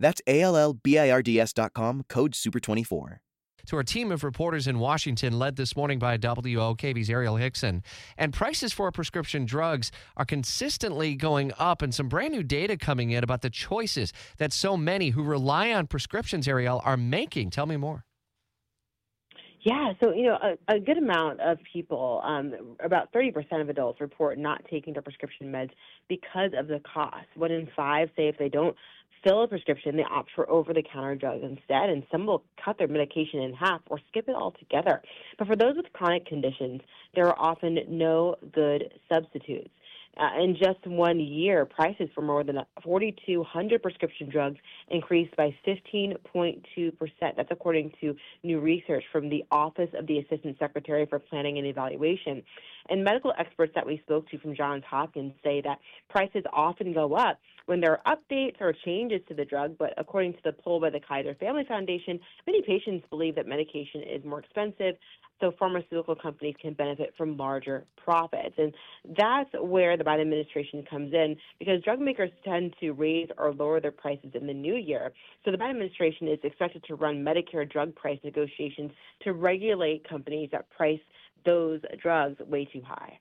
That's A L L B I R D S.com, code SUPER24. to our team of reporters in Washington, led this morning by WOKV's Arielle Hixson. And prices for prescription drugs are consistently going up, and some brand new data coming in about the choices that so many who rely on prescriptions, Arielle, are making. Tell me more. Yeah, so you know, a, a good amount of people, um, about 30% of adults, report not taking their prescription meds because of the cost. One in five say if they don't fill a prescription, they opt for over-the-counter drugs instead, and some will cut their medication in half or skip it altogether. But for those with chronic conditions, there are often no good substitutes. Uh, in just one year, prices for more than 4,200 prescription drugs increased by 15.2%. That's according to new research from the Office of the Assistant Secretary for Planning and Evaluation. And medical experts that we spoke to from Johns Hopkins say that prices often go up when there are updates or changes to the drug, but according to the poll by the Kaiser Family Foundation, many patients believe that medication is more expensive, so pharmaceutical companies can benefit from larger profits. And that's where the Biden administration comes in because drug makers tend to raise or lower their prices in the new year. So the Biden administration is expected to run Medicare drug price negotiations to regulate companies that price those drugs way too high.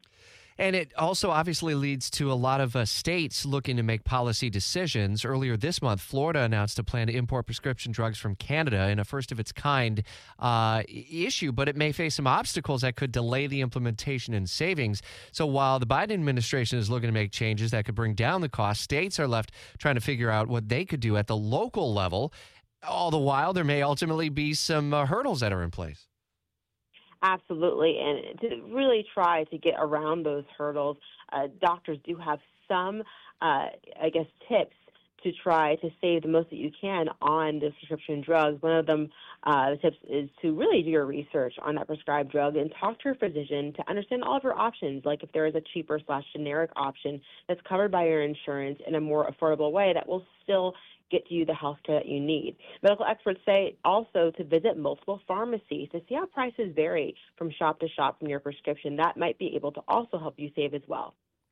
And it also obviously leads to a lot of uh, states looking to make policy decisions. Earlier this month, Florida announced a plan to import prescription drugs from Canada in a first of its kind uh, issue, but it may face some obstacles that could delay the implementation and savings. So while the Biden administration is looking to make changes that could bring down the cost, states are left trying to figure out what they could do at the local level. All the while, there may ultimately be some uh, hurdles that are in place. Absolutely, and to really try to get around those hurdles, uh, doctors do have some, uh, I guess, tips to try to save the most that you can on the prescription drugs. One of them, uh, the tips is to really do your research on that prescribed drug and talk to your physician to understand all of your options, like if there is a cheaper slash generic option that's covered by your insurance in a more affordable way that will still get you the health care that you need. Medical experts say also to visit multiple pharmacies to see how prices vary from shop to shop from your prescription. That might be able to also help you save as well.